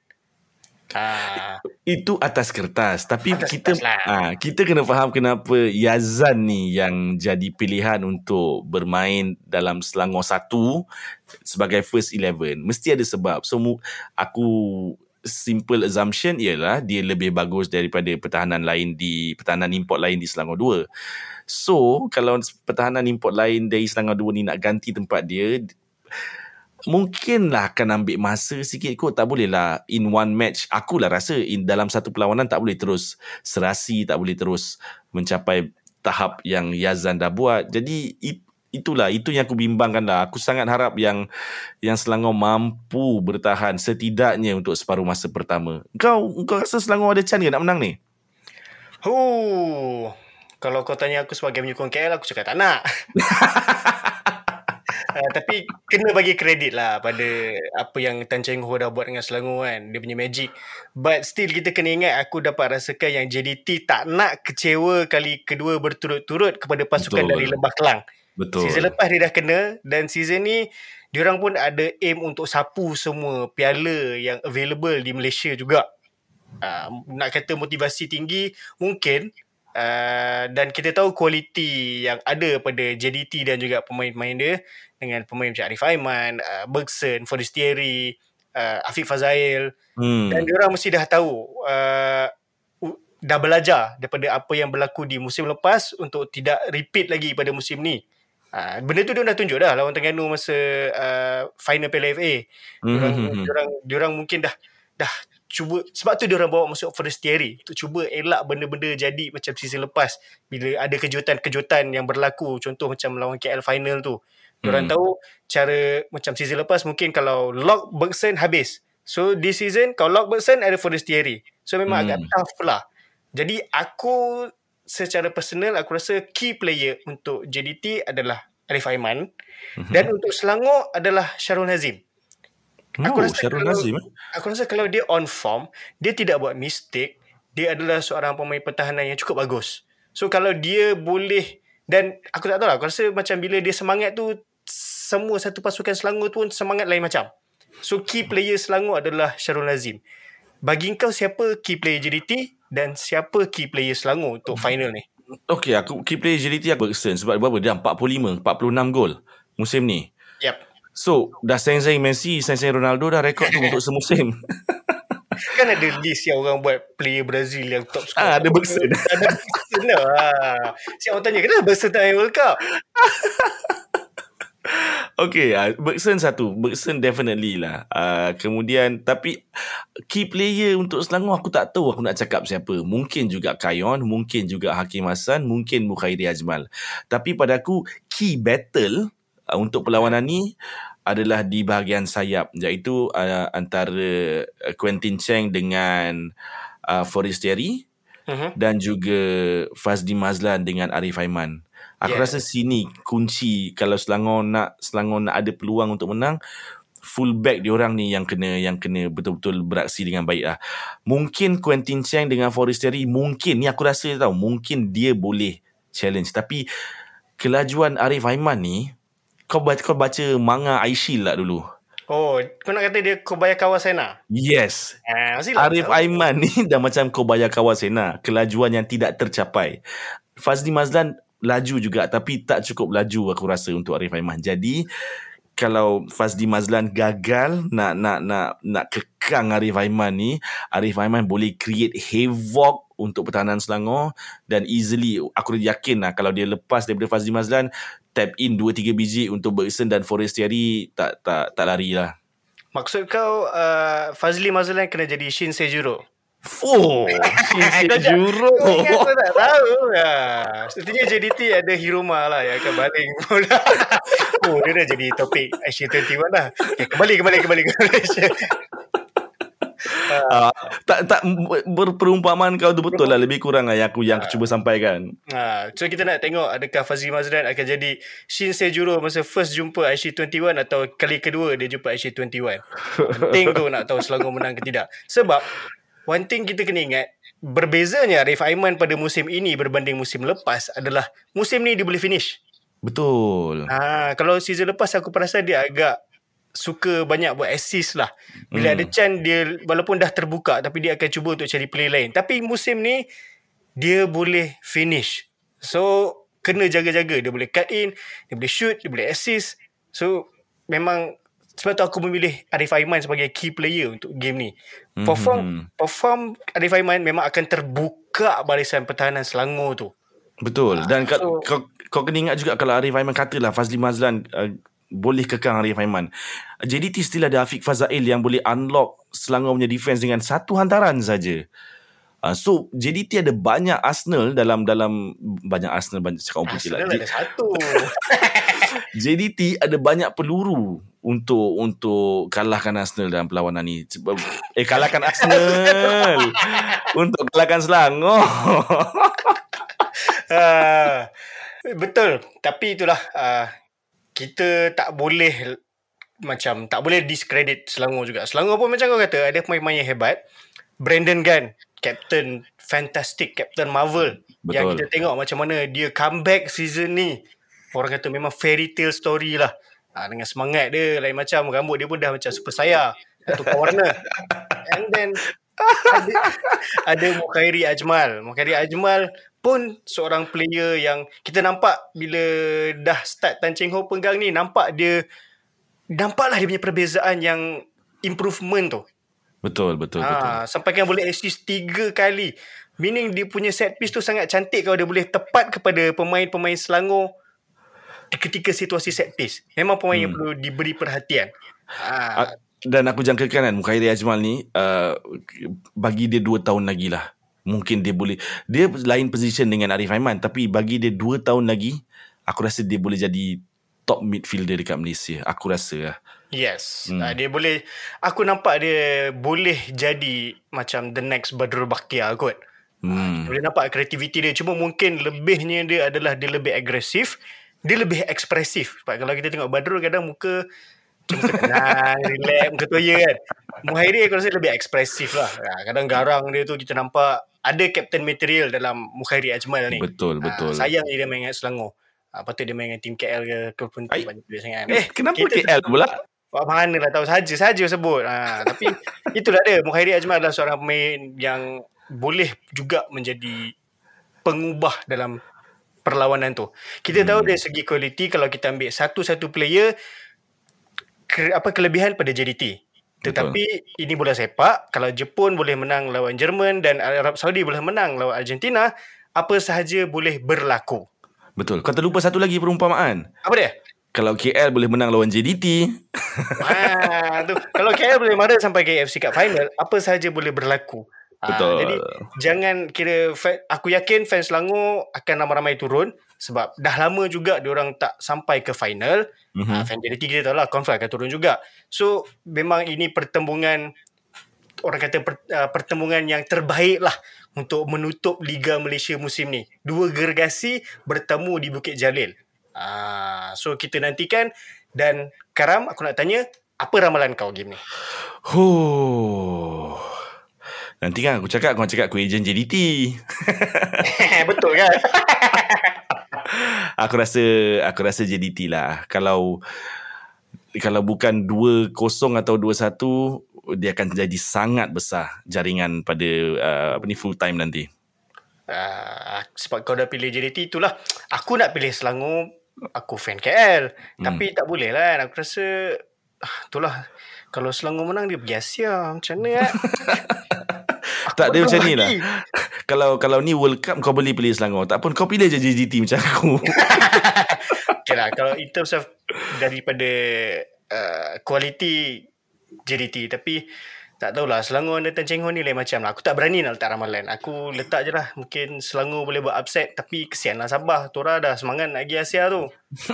Ah. Itu atas kertas tapi atas kita lah. ah, kita kena faham kenapa Yazan ni yang jadi pilihan untuk bermain dalam Selangor satu sebagai first eleven mesti ada sebab so aku simple assumption ialah dia lebih bagus daripada pertahanan lain di pertahanan import lain di Selangor 2 so kalau pertahanan import lain dari Selangor 2 ni nak ganti tempat dia mungkinlah akan ambil masa sikit kot. Tak boleh lah in one match. Akulah rasa in dalam satu perlawanan tak boleh terus. Serasi tak boleh terus mencapai tahap yang Yazan dah buat. Jadi it, itulah itu yang aku bimbangkan lah aku sangat harap yang yang Selangor mampu bertahan setidaknya untuk separuh masa pertama kau kau rasa Selangor ada chance ke nak menang ni Huh, kalau kau tanya aku sebagai penyokong KL aku cakap tak nak Uh, tapi kena bagi kredit lah pada apa yang Tan Cheng Ho dah buat dengan Selangor kan. Dia punya magic. But still kita kena ingat aku dapat rasakan yang JDT tak nak kecewa kali kedua berturut-turut kepada pasukan Betul. dari Lembah Kelang. Betul. Season lepas dia dah kena dan season ni diorang pun ada aim untuk sapu semua piala yang available di Malaysia juga. Uh, nak kata motivasi tinggi mungkin Uh, dan kita tahu kualiti yang ada pada JDT dan juga pemain-pemain dia dengan pemain macam Arif Aiman, uh, Bergson, Forestieri, uh, Afiq Fazail hmm. dan diorang mesti dah tahu uh, dah belajar daripada apa yang berlaku di musim lepas untuk tidak repeat lagi pada musim ni. Uh, benda tu dia dah tunjuk dah lawan Terengganu masa uh, final Piala FA. Diorang, hmm. hmm, hmm. diorang, diorang mungkin dah dah cuba sebab tu dia orang bawa masuk first theory untuk cuba elak benda-benda jadi macam season lepas bila ada kejutan-kejutan yang berlaku contoh macam lawan KL final tu dia orang hmm. tahu cara macam season lepas mungkin kalau lock Bergson habis so this season kalau lock Bergson ada first theory so memang hmm. agak tough lah jadi aku secara personal aku rasa key player untuk JDT adalah Arif Aiman mm-hmm. dan untuk Selangor adalah Syarul Nazim. Aku oh, Syarul kalau, Nazim. eh? Aku rasa kalau dia on form, dia tidak buat mistake, dia adalah seorang pemain pertahanan yang cukup bagus. So kalau dia boleh dan aku tak tahu lah, aku rasa macam bila dia semangat tu semua satu pasukan Selangor tu pun semangat lain macam. So key player Selangor adalah Syarul Nazim. Bagi kau siapa key player JDT dan siapa key player Selangor untuk final ni? Okay, aku key player JDT aku Bergson sebab berapa? Dia 45, 46 gol musim ni. Yep. So, dah sayang-sayang Messi, sayang-sayang Ronaldo dah rekod tu untuk semusim. kan ada list yang orang buat player Brazil yang top score. Ah, ada Bergson. ada Bergson lah. Ah. Siapa orang tanya, kenapa Bergson tak World Cup? Okay, uh, Bergson satu. Bergson definitely lah. Uh, kemudian, tapi key player untuk Selangor aku tak tahu aku nak cakap siapa. Mungkin juga Kayon, mungkin juga Hakim Hassan, mungkin Mukhairi Ajmal. Tapi pada aku, key battle uh, untuk perlawanan ni adalah di bahagian sayap iaitu uh, antara uh, Quentin Cheng dengan uh, Forestieri uh-huh. dan juga Fazli Mazlan dengan Arif Aiman. Aku yeah. rasa sini kunci kalau Selangor nak Selangor nak ada peluang untuk menang fullback diorang ni yang kena yang kena betul-betul beraksi dengan baik lah. Mungkin Quentin Cheng dengan Forestieri mungkin ni aku rasa tau mungkin dia boleh challenge tapi kelajuan Arif Aiman ni kau baca, kau baca manga Aishil lah dulu. Oh, kau nak kata dia Kobaya Kawasena? Yes. Eh, Arif Aiman ni dah macam Kobaya Kawasena. Kelajuan yang tidak tercapai. Fazli Mazlan laju juga tapi tak cukup laju aku rasa untuk Arif Aiman. Jadi kalau Fazli Mazlan gagal nak nak nak nak kekang Arif Aiman ni, Arif Aiman boleh create havoc untuk pertahanan Selangor dan easily aku yakin lah kalau dia lepas daripada Fazli Mazlan tap in 2-3 biji untuk Bergson dan Forestieri tak tak tak lari lah. Maksud kau uh, Fazli Mazlan kena jadi Shin Sejuro? Oh, Shin Sejuro. Aku tak tahu. Ya. Sepertinya JDT ada Hiruma lah yang akan baling bola. oh, dia dah jadi topik Asia 21 lah. Okay, kembali, kembali, kembali ke Malaysia. Uh, tak tak berperumpamaan kau tu betul lah lebih kurang lah yang aku yang uh, cuba sampaikan. Uh, so kita nak tengok adakah Fazli Mazlan akan jadi Shin Sejuro masa first jumpa IC21 atau kali kedua dia jumpa IC21. Penting tu nak tahu Selangor menang ke tidak. Sebab one thing kita kena ingat berbezanya Arif Aiman pada musim ini berbanding musim lepas adalah musim ni dia boleh finish. Betul. Ah, kalau season lepas aku perasan dia agak suka banyak buat assist lah. Bila hmm. ada chance dia walaupun dah terbuka tapi dia akan cuba untuk cari play lain. Tapi musim ni dia boleh finish. So kena jaga-jaga. Dia boleh cut in, dia boleh shoot, dia boleh assist. So memang sebab tu aku memilih Arif Aiman sebagai key player untuk game ni. Perform hmm. perform Arif Aiman memang akan terbuka barisan pertahanan Selangor tu. Betul. Dan ha, so, kau, kau kena ingat juga kalau Arif Aiman katalah Fazli Mazlan uh, boleh kekang Arif Aiman. JDT still ada Afiq Fazail yang boleh unlock Selangor punya defense dengan satu hantaran saja. Uh, so JDT ada banyak Arsenal dalam dalam banyak Arsenal banyak cakap orang putih lah. Arsenal ada satu. JDT ada banyak peluru untuk untuk kalahkan Arsenal dalam perlawanan ni. Eh kalahkan Arsenal. untuk kalahkan Selangor. uh, betul. Tapi itulah uh, kita tak boleh macam tak boleh discredit Selangor juga. Selangor pun macam kau kata ada pemain-pemain yang hebat. Brandon Gunn, Captain Fantastic, Captain Marvel. Betul. Yang kita tengok macam mana dia comeback season ni. Orang kata memang fairy tale story lah. Ha, dengan semangat dia lain macam. Rambut dia pun dah macam super saya. Tukar warna. And then ada, ada Mukhairi Ajmal. Mukhairi Ajmal pun seorang player yang kita nampak bila dah start Tan Cheng Ho pegang ni nampak dia nampaklah dia punya perbezaan yang improvement tu. Betul, betul, ha, betul. Sampai kan boleh assist tiga kali. Meaning dia punya set piece tu sangat cantik kalau dia boleh tepat kepada pemain-pemain Selangor ketika situasi set piece. Memang pemain hmm. yang perlu diberi perhatian. Ha. Dan aku jangkakan kan Mukhairi Ajmal ni uh, bagi dia dua tahun lagi lah mungkin dia boleh dia lain position dengan Arif Aiman tapi bagi dia 2 tahun lagi aku rasa dia boleh jadi top midfielder dekat Malaysia aku rasa lah yes hmm. uh, dia boleh aku nampak dia boleh jadi macam the next Badrul Bakhtiar kot hmm. boleh nampak kreativiti dia cuma mungkin lebihnya dia adalah dia lebih agresif dia lebih ekspresif. Sebab kalau kita tengok Badrul kadang muka macam muka tenang, relax, muka toya kan. Muhairi aku rasa lebih ekspresif lah. Ha, kadang garang dia tu kita nampak ada captain material dalam Muhairi Ajmal ni. Betul, Ha, betul. sayang je dia main kat Selangor. Ha, patut dia main dengan tim KL ke ke pun banyak duit sangat. Eh, kenapa kita- KL pula? Wah, mana lah tahu saja-saja sebut. Ha, tapi itulah dia. Muhairi Ajmal adalah seorang pemain yang boleh juga menjadi pengubah dalam perlawanan tu. Kita hmm. tahu dari segi kualiti kalau kita ambil satu-satu player ke, apa kelebihan pada JDT. Tetapi Betul. ini bola sepak, kalau Jepun boleh menang lawan Jerman dan Arab Saudi boleh menang lawan Argentina, apa sahaja boleh berlaku. Betul. Kau terlupa satu lagi perumpamaan. Apa dia? Kalau KL boleh menang lawan JDT, Ha, tu. Kalau KL boleh mara sampai ke AFC Cup final, apa sahaja boleh berlaku. Ha, Betul. Jadi jangan kira aku yakin fans Selangor akan ramai-ramai turun sebab dah lama juga diorang tak sampai ke final. Mhm. Mm-hmm. Ha, fan JDT kita tahu lah confirm akan turun juga. So memang ini pertembungan orang kata per, uh, pertembungan yang terbaik lah untuk menutup Liga Malaysia musim ni. Dua gergasi bertemu di Bukit Jalil. Ah, so kita nantikan dan Karam aku nak tanya apa ramalan kau game ni? Huh. Nanti kan aku cakap Kau cakap aku ejen JDT Betul kan? Aku rasa Aku rasa JDT lah Kalau Kalau bukan 2-0 atau 2-1 Dia akan jadi sangat besar Jaringan pada uh, Apa ni full time nanti uh, sebab kau dah pilih JDT itulah. Aku nak pilih Selangor. Aku fan KL. Hmm. Tapi tak boleh lah kan. Aku rasa ah, itulah. Kalau Selangor menang dia pergi Asia. Macam mana kan? Tak belum macam ni lah. Kalau kalau ni World Cup Kau boleh pilih Selangor Tak pun kau pilih je JDT macam aku okay lah. Kalau in terms of daripada uh, kualiti JDT. Tapi tak tahulah Selangor dan Tan Cheng Ho ni lain macam lah. Aku tak berani nak letak ramalan. Aku letak je lah. Mungkin Selangor boleh buat upset. Tapi kesian lah Sabah. Tora dah semangat nak pergi Asia tu.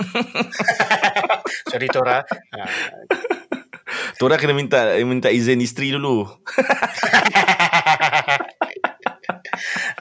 Sorry Tora. Ha, Tora kena minta Minta izin isteri dulu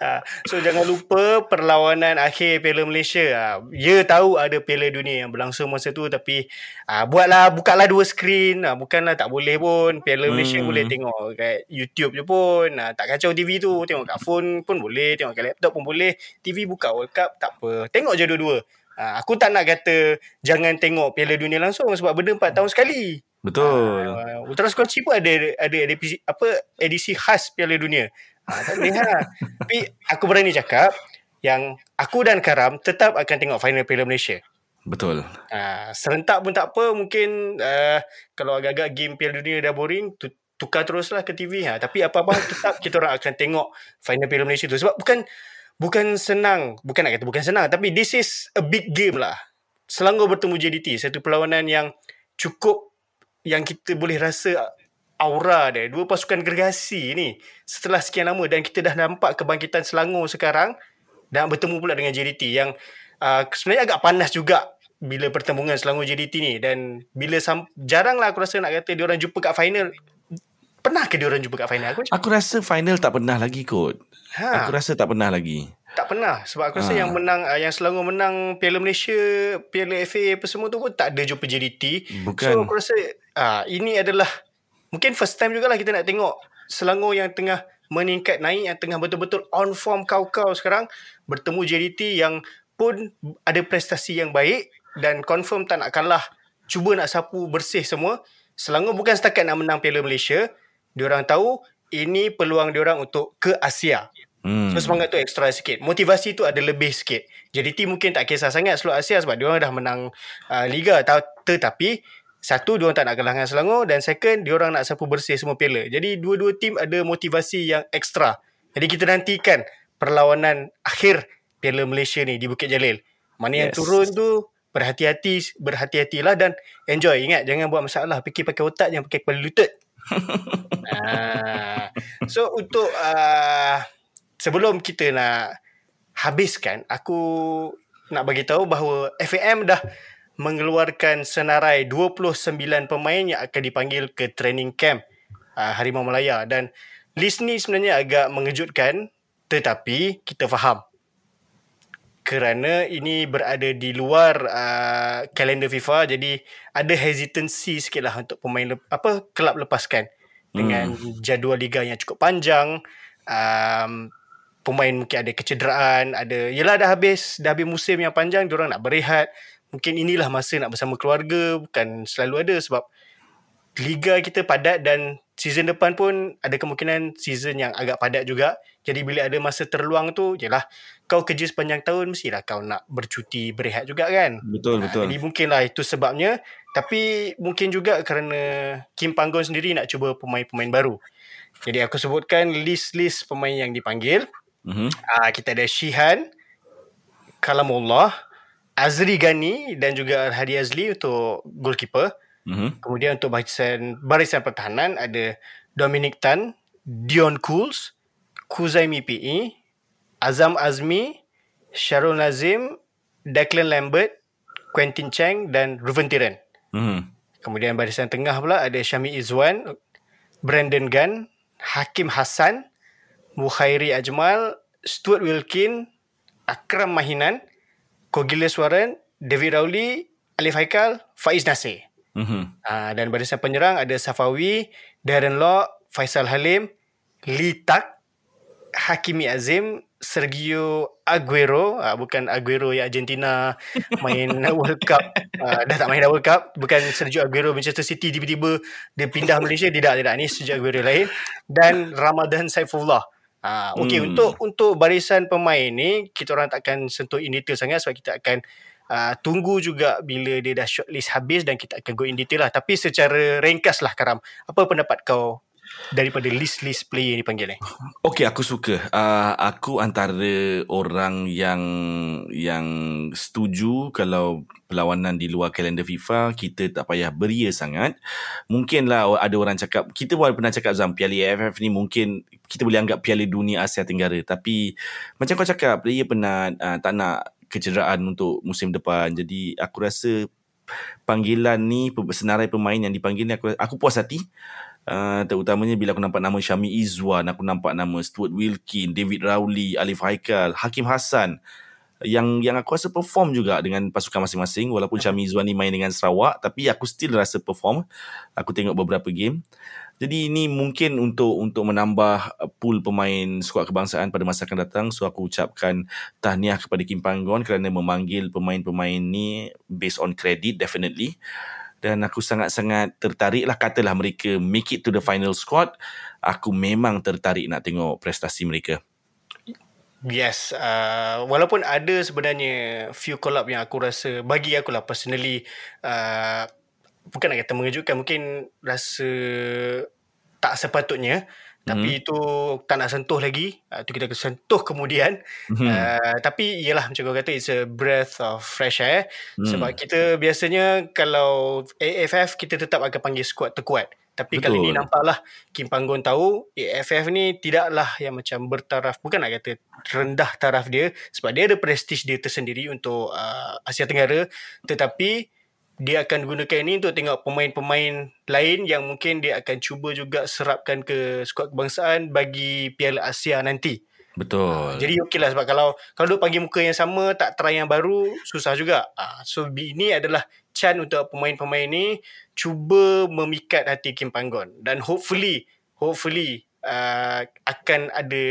Ha, so jangan lupa perlawanan akhir Piala Malaysia. Ha, ya tahu ada Piala Dunia yang berlangsung masa tu tapi ha, buatlah bukalah dua skrin. Ha, bukanlah tak boleh pun. Piala Hmm. Malaysia boleh tengok kat YouTube je pun. Ha, tak kacau TV tu. Tengok kat phone pun boleh, tengok kat laptop pun boleh. TV buka World Cup tak apa. Tengok je dua-dua. Ha, aku tak nak kata jangan tengok Piala Dunia langsung sebab benda 4 tahun sekali. Betul Uh, Ultra Squatchy pun ada ada edisi apa edisi khas Piala Dunia. Ha, tak boleh ha. Tapi aku berani cakap yang aku dan Karam tetap akan tengok final Piala Malaysia. Betul Ha, serentak pun tak apa mungkin uh, kalau agak-agak game Piala Dunia dah boring tu, tukar teruslah ke TV ha. Tapi apa-apa tetap kita orang akan tengok final Piala Malaysia tu sebab bukan bukan senang, bukan nak kata bukan senang tapi this is a big game lah. Selangor bertemu JDT, satu perlawanan yang cukup yang kita boleh rasa aura dia. Dua pasukan gergasi ni setelah sekian lama dan kita dah nampak kebangkitan Selangor sekarang dan bertemu pula dengan JDT yang uh, sebenarnya agak panas juga bila pertembungan Selangor JDT ni dan bila sam- jarang lah aku rasa nak kata dia orang jumpa kat final pernah ke dia orang jumpa kat final aku Aku rasa final tak pernah lagi kot ha, Aku rasa tak pernah lagi tak pernah sebab aku rasa Ha. yang menang uh, yang Selangor menang Piala Malaysia Piala FA apa semua tu pun tak ada jumpa JDT Bukan. so aku rasa uh, ini adalah mungkin first time jugalah kita nak tengok Selangor yang tengah meningkat naik yang tengah betul-betul on form kau-kau sekarang bertemu JDT yang pun ada prestasi yang baik dan confirm tak nak kalah cuba nak sapu bersih semua Selangor bukan setakat nak menang Piala Malaysia diorang tahu ini peluang diorang untuk ke Asia hmm. So semangat tu ekstra sikit. Motivasi tu ada lebih sikit. JDT mungkin tak kisah sangat seluruh Asia sebab dia orang dah menang uh, liga Ta- tetapi satu dia orang tak nak dengan Selangor dan second dia orang nak sapu bersih semua piala. Jadi dua-dua tim ada motivasi yang ekstra. Jadi kita nantikan perlawanan akhir Piala Malaysia ni di Bukit Jalil. Mana yang Yes. turun tu berhati-hati berhati-hatilah dan enjoy. Ingat jangan buat masalah fikir pakai otak jangan pakai kepala lutut. Ah. So untuk uh, sebelum kita nak habiskan, aku nak bagi tahu bahawa FAM dah mengeluarkan senarai 29 pemain yang akan dipanggil ke training camp uh, Harimau Malaya dan list ni sebenarnya agak mengejutkan tetapi kita faham. Kerana ini berada di luar uh, kalender FIFA jadi ada hesitancy sikit lah untuk pemain lep, apa kelab lepaskan. Dengan hmm. jadual liga yang cukup panjang um, pemain mungkin ada kecederaan ada yelah dah habis dah habis musim yang panjang diorang nak berehat mungkin inilah masa nak bersama keluarga bukan selalu ada sebab liga kita padat dan season depan pun ada kemungkinan season yang agak padat juga. Jadi bila ada masa terluang tu, jelah kau kerja sepanjang tahun mestilah kau nak bercuti berehat juga kan. Betul, betul. Jadi mungkinlah itu sebabnya. Tapi mungkin juga kerana Kim Panggon sendiri nak cuba pemain-pemain baru. Jadi aku sebutkan list-list pemain yang dipanggil. Mm-hmm. Uh, kita ada Shihan, Kalamullah, Azri Gani dan juga Hadi Azli untuk goalkeeper. Mm-hmm. Kemudian untuk barisan barisan pertahanan ada Dominic Tan, Dion Cools, Kuzaimi PE, Azam Azmi, Sharon Nazim, Declan Lambert, Quentin Chang dan Ruven Tiran. Mm-hmm. Kemudian barisan tengah pula ada Syami Izwan, Brandon Gunn, Hakim Hassan, Mukhairi Ajmal, Stuart Wilkin, Akram Mahinan, Kogiles Warren, David Rowley, Alif Haikal, Faiz Nasir. Mm-hmm. Uh, dan barisan penyerang ada Safawi, Darren Law, Faisal Halim, Lee Tak, Hakimi Azim, Sergio Aguero, uh, bukan Aguero yang Argentina main World Cup, uh, dah tak main World Cup, bukan Sergio Aguero Manchester City tiba-tiba dia pindah Malaysia, tidak tidak ni Sergio Aguero lain dan Ramadan Saifullah. Ah, uh, okey hmm. untuk untuk barisan pemain ni kita orang takkan sentuh in detail sangat sebab kita akan uh, tunggu juga bila dia dah shortlist habis dan kita akan go in detail lah. Tapi secara ringkas lah Karam, apa pendapat kau daripada list-list player yang dipanggil ni? Okay, aku suka. Uh, aku antara orang yang yang setuju kalau perlawanan di luar kalender FIFA, kita tak payah beria sangat. Mungkinlah ada orang cakap, kita pun pernah cakap Zam, Piala AFF ni mungkin kita boleh anggap Piala Dunia Asia Tenggara. Tapi macam kau cakap, player penat, uh, tak nak kecederaan untuk musim depan. Jadi aku rasa panggilan ni senarai pemain yang dipanggil ni aku aku puas hati. Uh, terutamanya bila aku nampak nama Syami Izwan, aku nampak nama Stuart Wilkin, David Rowley, Alif Haikal, Hakim Hassan yang yang aku rasa perform juga dengan pasukan masing-masing walaupun Syami Izwan ni main dengan Sarawak tapi aku still rasa perform. Aku tengok beberapa game. Jadi ini mungkin untuk untuk menambah uh, pool pemain skuad kebangsaan pada masa akan datang. So aku ucapkan tahniah kepada Kim Panggon kerana memanggil pemain-pemain ni based on credit definitely. Dan aku sangat-sangat tertarik lah katalah mereka make it to the final squad. Aku memang tertarik nak tengok prestasi mereka. Yes, uh, walaupun ada sebenarnya few collab yang aku rasa bagi aku lah personally uh, bukan nak kata mengejutkan mungkin rasa tak sepatutnya tapi mm-hmm. itu tak nak sentuh lagi uh, itu kita akan sentuh kemudian mm-hmm. uh, tapi iyalah macam kau kata it's a breath of fresh air mm. sebab kita biasanya kalau AFF kita tetap akan panggil squad terkuat tapi Betul. kali ni nampaklah Kim Panggon tahu AFF ni tidaklah yang macam bertaraf bukan nak kata rendah taraf dia sebab dia ada prestige dia tersendiri untuk uh, Asia Tenggara tetapi dia akan gunakan ini untuk tengok pemain-pemain lain yang mungkin dia akan cuba juga serapkan ke skuad kebangsaan bagi Piala Asia nanti. Betul. Uh, jadi okey lah sebab kalau kalau duk panggil muka yang sama tak try yang baru susah juga. Uh, so ini adalah chance untuk pemain-pemain ni cuba memikat hati Kim Panggon dan hopefully hopefully uh, akan ada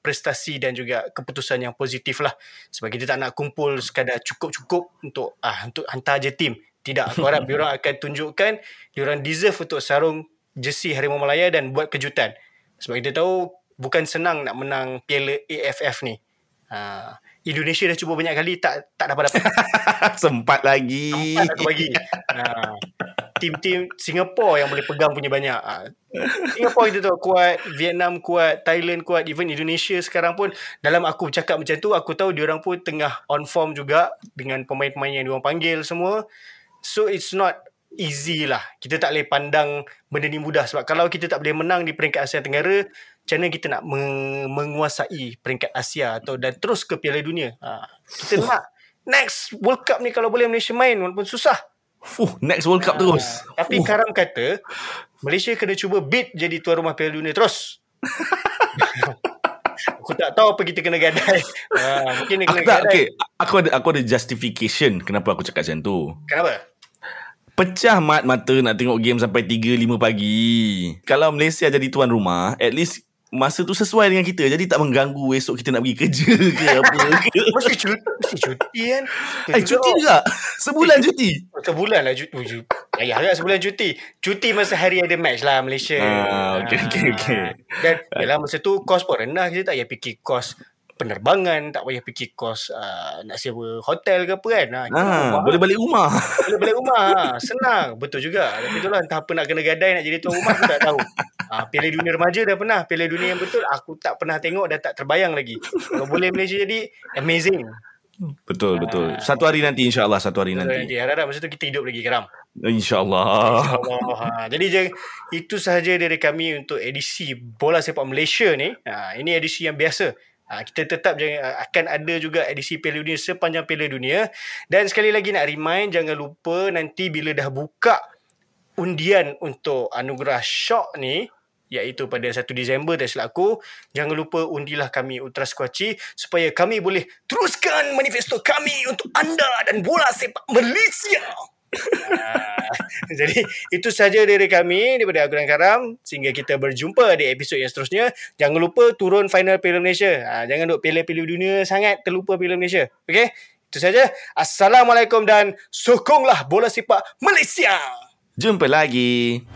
prestasi dan juga keputusan yang positif lah sebab kita tak nak kumpul sekadar cukup-cukup untuk ah untuk hantar je tim tidak, aku harap diorang akan tunjukkan diorang deserve untuk sarung jersey Harimau Malaya dan buat kejutan. Sebab kita tahu bukan senang nak menang Piala AFF ni. Ha, Indonesia dah cuba banyak kali tak tak dapat dapat. Sempat lagi. Sempat aku bagi. Ha, tim-tim Singapore yang boleh pegang punya banyak. Ha, Singapore kita tahu kuat, Vietnam kuat, Thailand kuat, even Indonesia sekarang pun dalam aku cakap macam tu aku tahu diorang pun tengah on form juga dengan pemain-pemain yang diorang panggil semua. So it's not easy lah. Kita tak boleh pandang benda ni mudah. Sebab kalau kita tak boleh menang di peringkat Asia Tenggara, macam mana kita nak menguasai peringkat Asia atau dan terus ke Piala Dunia. Ha, kita nak next World Cup ni kalau boleh Malaysia main walaupun susah. Fuh, next World Cup ha, terus. Tapi Fuh. Karam kata, Malaysia kena cuba beat jadi tuan rumah Piala Dunia terus. Aku tak tahu apa kita kena gadai. ha, mungkin dia Aku kena tak, gadai. okay. Aku ada aku ada justification kenapa aku cakap macam tu. Kenapa? Pecah mat mata nak tengok game sampai 3-5 pagi. Kalau Malaysia jadi tuan rumah, at least masa tu sesuai dengan kita. Jadi tak mengganggu esok kita nak pergi kerja ke apa ke. Mesti cuti, mesti cuti kan? Eh, cuti juga. Sebulan cuti. Sebulan lah cuti. cuti. Ayah agak sebulan cuti. Cuti masa hari ada match lah Malaysia. Ah, okey, okey, okey. Dan yalah, masa tu kos pun rendah. Kita tak payah fikir kos penerbangan. Tak payah fikir kos uh, nak sewa hotel ke apa kan. Ha, rumah. boleh balik rumah. Boleh balik rumah. Ha, Senang. Betul juga. Tapi tu lah entah apa nak kena gadai nak jadi tuan rumah aku tak tahu. Ha, Piala Dunia Remaja dah pernah. Piala Dunia yang betul aku tak pernah tengok dan tak terbayang lagi. Kalau boleh Malaysia jadi amazing. Betul, betul. Satu hari nanti insyaAllah. Satu hari Nanti. nanti. Harap-harap masa tu kita hidup lagi keram. InsyaAllah. Allah. Ha, jadi je, itu sahaja dari kami untuk edisi Bola Sepak Malaysia ni. Ha, ini edisi yang biasa. Ha, kita tetap jangan, akan ada juga edisi Piala Dunia sepanjang Piala Dunia. Dan sekali lagi nak remind, jangan lupa nanti bila dah buka undian untuk anugerah Shock ni, iaitu pada 1 Disember tak silap aku. Jangan lupa undilah kami Ultra Squatchy supaya kami boleh teruskan manifesto kami untuk anda dan bola sepak Malaysia. Ah, Jadi itu saja dari kami daripada Aguran Karam sehingga kita berjumpa di episod yang seterusnya. Jangan lupa turun final Piala Malaysia. Ha, jangan duk Piala-Piala Dunia sangat terlupa Piala Malaysia. Okey? Itu saja. Assalamualaikum dan sokonglah bola sepak Malaysia. Jumpa lagi.